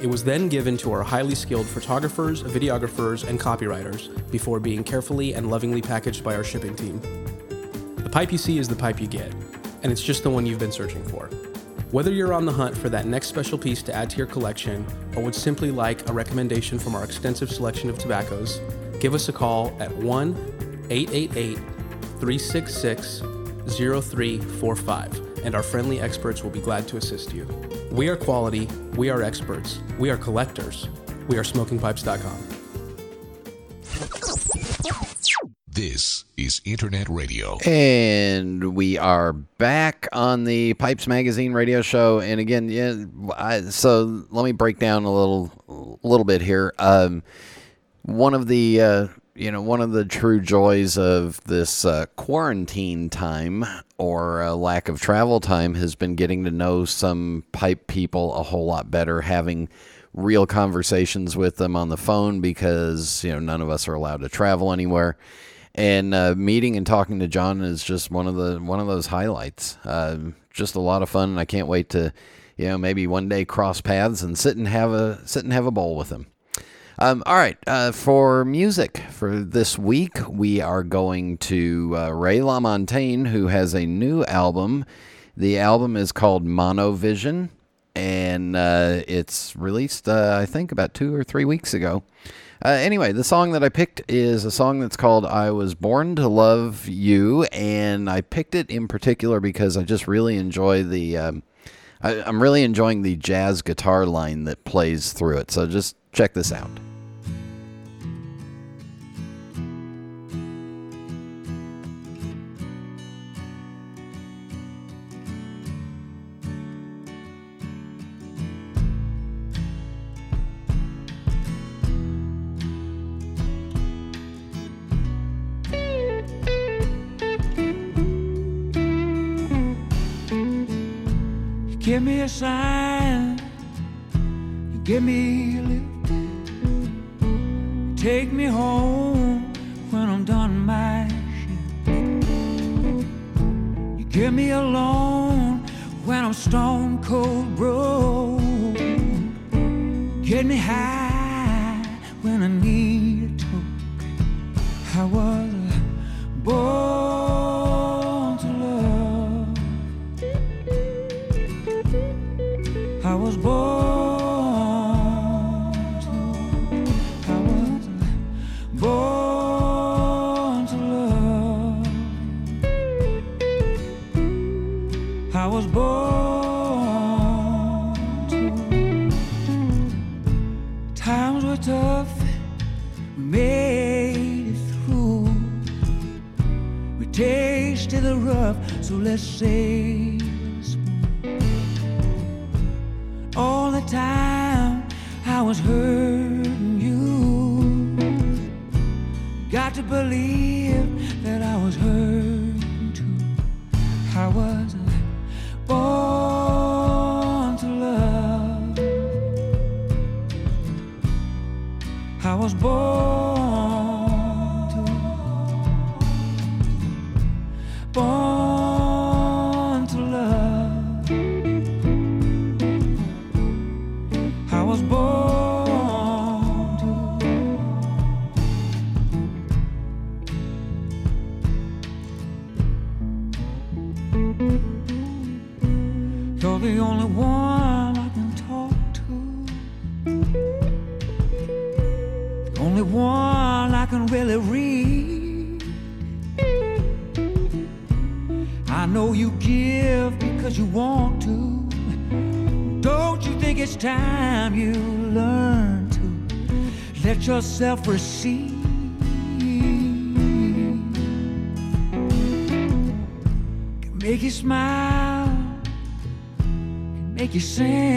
It was then given to our highly skilled photographers, videographers, and copywriters before being carefully and lovingly packaged by our shipping team. The pipe you see is the pipe you get, and it's just the one you've been searching for. Whether you're on the hunt for that next special piece to add to your collection, or would simply like a recommendation from our extensive selection of tobaccos, give us a call at 1 888 366 0345, and our friendly experts will be glad to assist you. We are quality, we are experts, we are collectors, we are smokingpipes.com. This is Internet Radio. And we are back on the Pipes Magazine radio show. And again, yeah, I, so let me break down a little, a little bit here. Um, one of the, uh, you know, one of the true joys of this uh, quarantine time or uh, lack of travel time has been getting to know some pipe people a whole lot better, having real conversations with them on the phone because you know none of us are allowed to travel anywhere and uh, meeting and talking to John is just one of the one of those highlights. Uh, just a lot of fun, and I can't wait to, you know, maybe one day cross paths and sit and have a sit and have a bowl with him. Um, all right, uh, for music for this week, we are going to uh, Ray LaMontagne, who has a new album. The album is called Monovision, and uh, it's released, uh, I think, about two or three weeks ago. Uh, anyway, the song that I picked is a song that's called I Was Born to Love You, and I picked it in particular because I just really enjoy the. Um, I, I'm really enjoying the jazz guitar line that plays through it. So just check this out. Give receive? Can make you smile, can make you sing.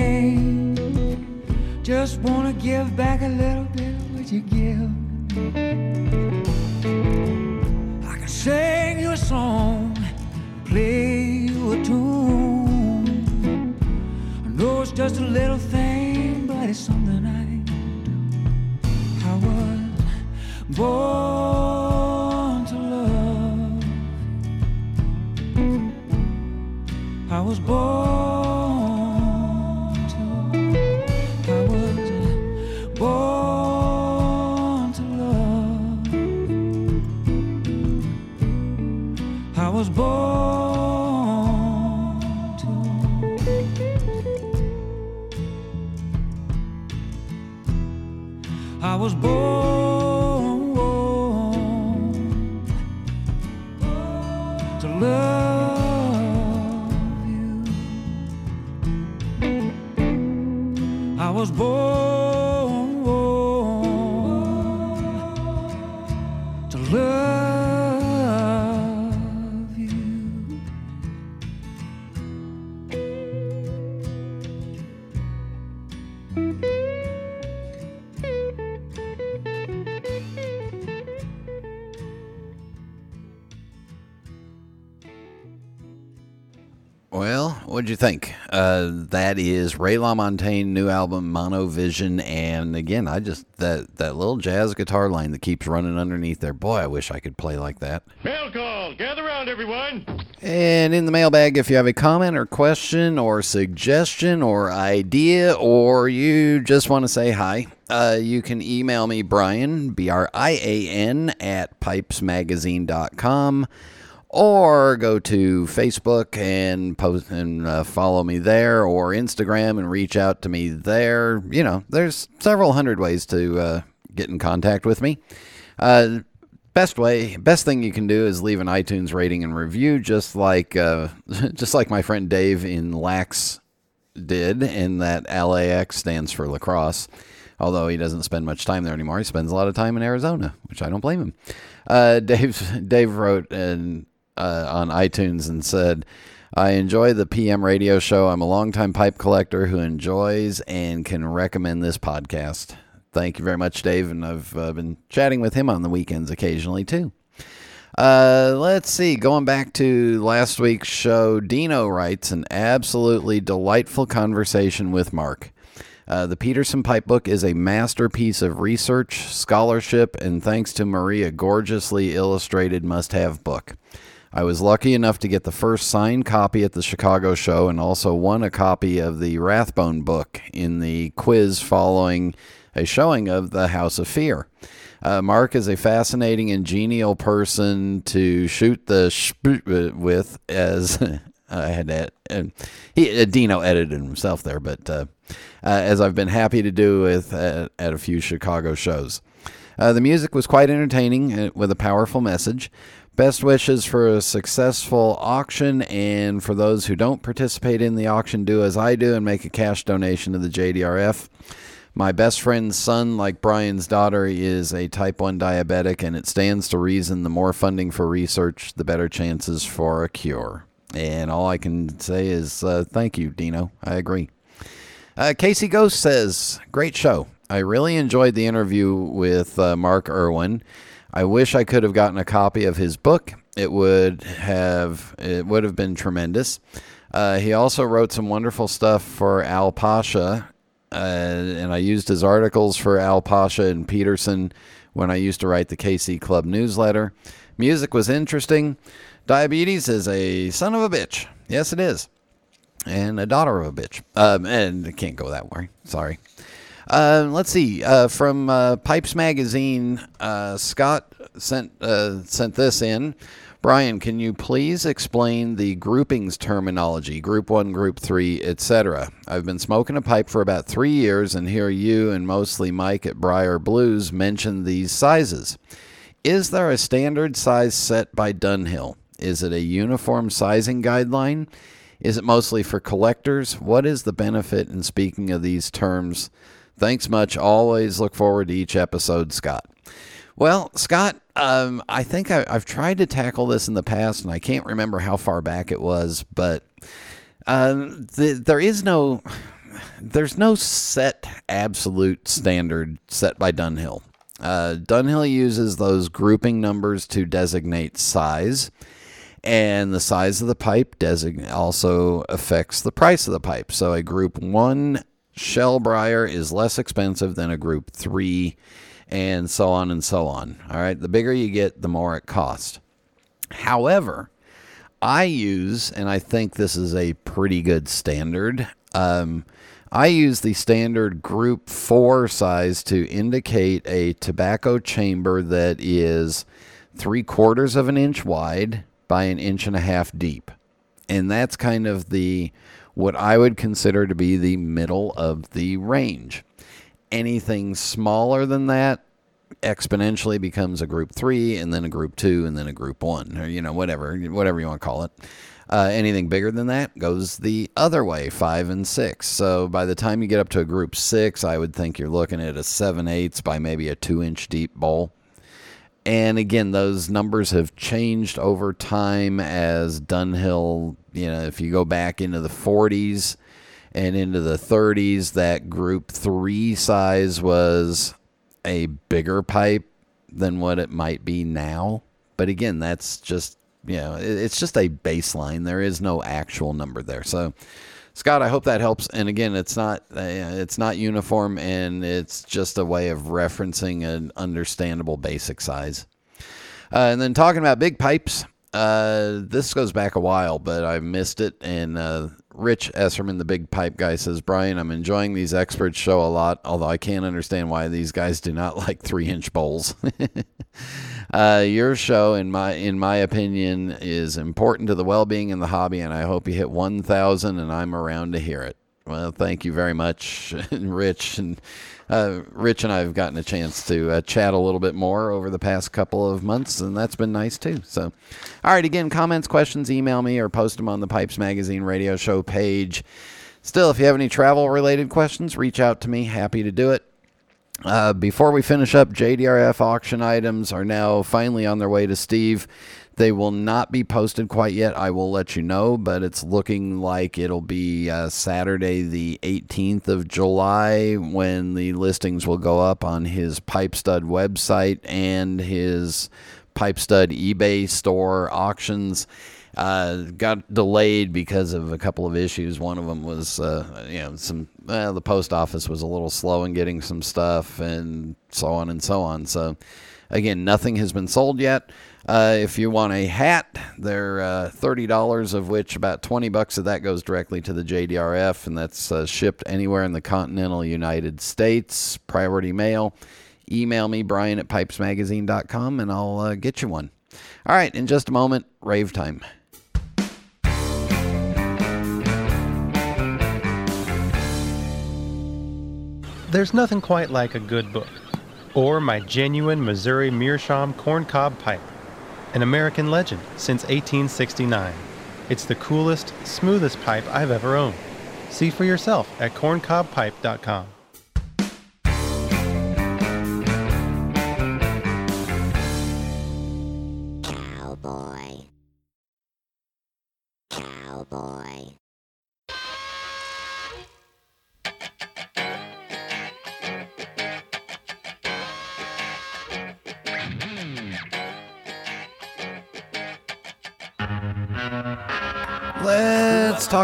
You think? Uh, that is Ray LaMontagne new album Mono Vision, and again, I just that that little jazz guitar line that keeps running underneath there. Boy, I wish I could play like that. Mail call. Gather round, everyone. And in the mailbag, if you have a comment or question or suggestion or idea, or you just want to say hi, uh, you can email me, Brian, B R I A N, at pipesmagazine.com. or go to Facebook and post and uh, follow me there, or Instagram and reach out to me there. You know, there's several hundred ways to uh, get in contact with me. Uh, best way, best thing you can do is leave an iTunes rating and review, just like uh, (laughs) just like my friend Dave in Lax did, and that LAX stands for La Crosse. Although he doesn't spend much time there anymore, he spends a lot of time in Arizona, which I don't blame him. Uh, Dave Dave wrote in, uh, on iTunes and said, "I enjoy the PM radio show. I'm a longtime pipe collector who enjoys and can recommend this podcast. Thank you very much, Dave. And I've uh, been chatting with him on the weekends occasionally too." Uh, let's see. Going back to last week's show, Dino writes an absolutely delightful conversation with Mark. Uh, the Peterson Pipe Book is a masterpiece of research, scholarship, and thanks to Maria, gorgeously illustrated must have book. I was lucky enough to get the first signed copy at the Chicago show and also won a copy of the Rathbone book in the quiz following a showing of The House of Fear. Uh, Mark is a fascinating and genial person to shoot the sp- with, as (laughs) I had to, and he uh, Dino edited himself there, but uh, uh, as I've been happy to do with uh, at a few Chicago shows. Uh, the music was quite entertaining uh, with a powerful message. Best wishes for a successful auction, and for those who don't participate in the auction, do as I do and make a cash donation to the JDRF. My best friend's son, like Brian's daughter, is a type 1 diabetic, and it stands to reason the more funding for research, the better chances for a cure. And all I can say is uh, thank you, Dino. I agree. Uh, Casey Ghost says, Great show. I really enjoyed the interview with uh, Mark Irwin. I wish I could have gotten a copy of his book. It would have it would have been tremendous. Uh, he also wrote some wonderful stuff for Al Pasha, uh, and I used his articles for Al Pasha and Peterson when I used to write the KC Club newsletter. Music was interesting. Diabetes is a son of a bitch. Yes, it is. And a daughter of a bitch. Um, and it can't go that way. Sorry. Uh, let's see. Uh, from uh, Pipes Magazine, uh, Scott sent uh, sent this in. Brian, can you please explain the groupings terminology, group one, group three, etc.? I've been smoking a pipe for about three years and hear you and mostly Mike at Briar Blues mention these sizes. Is there a standard size set by Dunhill? Is it a uniform sizing guideline? Is it mostly for collectors? What is the benefit in speaking of these terms? Thanks much. Always look forward to each episode, Scott. Well, Scott, um, I think I, have tried to tackle this in the past, and I can't remember how far back it was, but um, the, there is no, there's no set absolute standard set by Dunhill. Uh, Dunhill uses those grouping numbers to designate size, and the size of the pipe design also affects the price of the pipe. So a group one shell briar is less expensive than a group three and so on and so on. All right, the bigger you get, the more it costs. However, I use, and I think this is a pretty good standard. Um, I use the standard group four size to indicate a tobacco chamber that is three quarters of an inch wide by an inch and a half deep. And that's kind of the what I would consider to be the middle of the range. Anything smaller than that exponentially becomes a group three and then a group two and then a group one or you know whatever whatever you want to call it. Uh, anything bigger than that goes the other way five and six. So by the time you get up to a group six i would think you're looking at a seven eighths by maybe a two inch deep bowl and again those numbers have changed over time as dunhill you know if you go back into the 40s and into the 30s that group 3 size was a bigger pipe than what it might be now. But again that's just you know it's just a baseline. There is no actual number there. So Scott, I hope that helps. And again, it's not uh, it's not uniform, and it's just a way of referencing an understandable basic size. Uh, and then talking about big pipes, uh, this goes back a while, but I missed it, and uh, Rich Esserman, the big pipe guy, says, Brian, I'm enjoying these experts show a lot, although I can't understand why these guys do not (laughs) like three inch bowls. (laughs) uh, your show, in my in my opinion, is important to the well being in the hobby, and I hope you hit 1,000, and I'm around to hear it. Well, thank you very much, (laughs) Rich. And uh, Rich and I have gotten a chance to uh, chat a little bit more over the past couple of months, and that's been nice too. So, all right, again, comments, questions, email me or post them on the Pipes Magazine radio show page. Still, if you have any travel related questions, reach out to me. Happy to do it. Uh, before we finish up, JDRF auction items are now finally on their way to Steve. They will not be posted quite yet. I will let you know, but it's looking like it'll be uh, Saturday, the 18th of July, when the listings will go up on his Pipe Stud website and his Pipe Stud eBay store auctions. Uh, got delayed because of a couple of issues. One of them was, uh, you know, some uh, the post office was a little slow in getting some stuff, and so on and so on. So, again, nothing has been sold yet. Uh, if you want a hat, they're uh, thirty dollars, of which about twenty bucks of that goes directly to the JDRF, and that's uh, shipped anywhere in the continental United States. Priority mail. Email me Brian at pipesmagazine.com, and I'll uh, get you one. All right, in just a moment, rave time. There's nothing quite like a good book, or my genuine Missouri Meerschaum corncob pipe an American legend since 1869. It's the coolest, smoothest pipe I've ever owned. See for yourself at corncobpipe.com.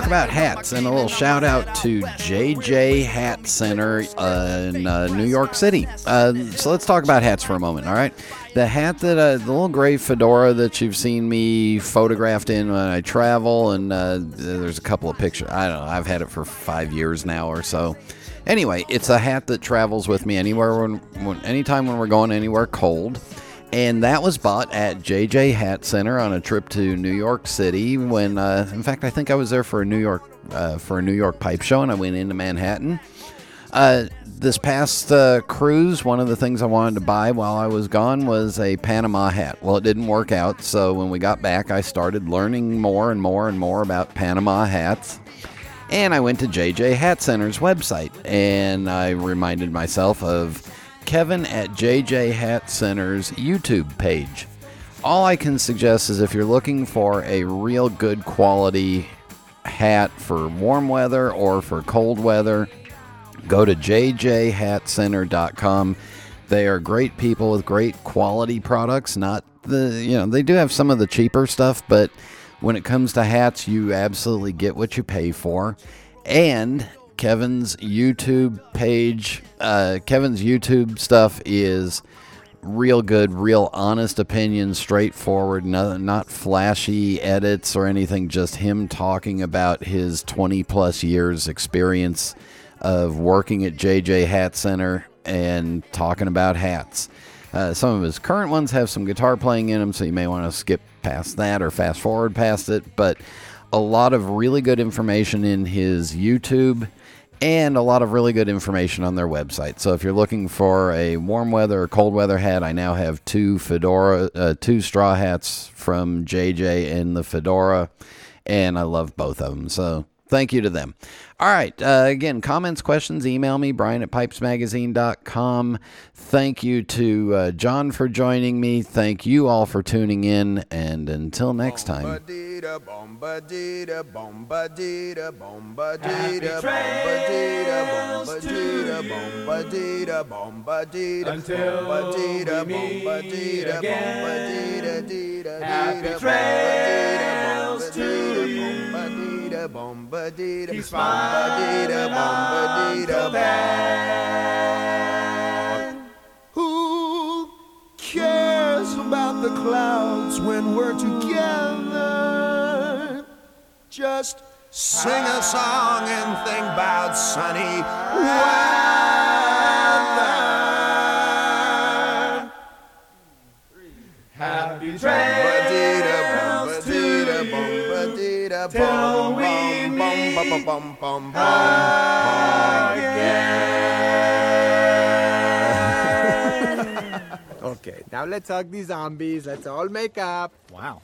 about hats and a little shout out to JJ Hat Center uh, in uh, New York City. Uh, so let's talk about hats for a moment, all right? The hat that, uh, the little gray fedora that you've seen me photographed in when I travel, and uh, there's a couple of pictures. I don't know, I've had it for five years now or so. Anyway, it's a hat that travels with me anywhere when, when anytime when we're going anywhere cold and that was bought at JJ Hat Center on a trip to New York City. When, uh, in fact, I think I was there for a New York uh, for a New York pipe show, and I went into Manhattan. Uh, this past uh, cruise, one of the things I wanted to buy while I was gone was a Panama hat. Well, it didn't work out, so when we got back, I started learning more and more and more about Panama hats. And I went to JJ Hat Center's website, and I reminded myself of Kevin at JJ Hat Center's YouTube page. All I can suggest is if you're looking for a real good quality hat for warm weather or for cold weather, go to jjhatcenter.com. They are great people with great quality products. Not the, you know, they do have some of the cheaper stuff, but when it comes to hats, you absolutely get what you pay for. And Kevin's YouTube page. Uh, Kevin's YouTube stuff is real good, real honest opinions, straightforward, no, not flashy edits or anything, just him talking about his 20 plus years experience of working at JJ Hat Center and talking about hats. Uh, some of his current ones have some guitar playing in them, so you may want to skip past that or fast forward past it. But a lot of really good information in his YouTube and a lot of really good information on their website. So if you're looking for a warm weather or cold weather hat, I now have two fedora, uh, two straw hats from JJ in the fedora, and I love both of them. So thank you to them. All right. Uh, again, comments, questions, email me, Brian at pipesmagazine.com. Thank you to uh, John for joining me. Thank you all for tuning in. And until next time. Happy trails to He's fine Uncle Ben. Who cares about the clouds when we're together? Just sing a song and think about sunny weather. Happy trails to till we meet (laughs) Okay, now let's hug these zombies. Let's all make up. Wow.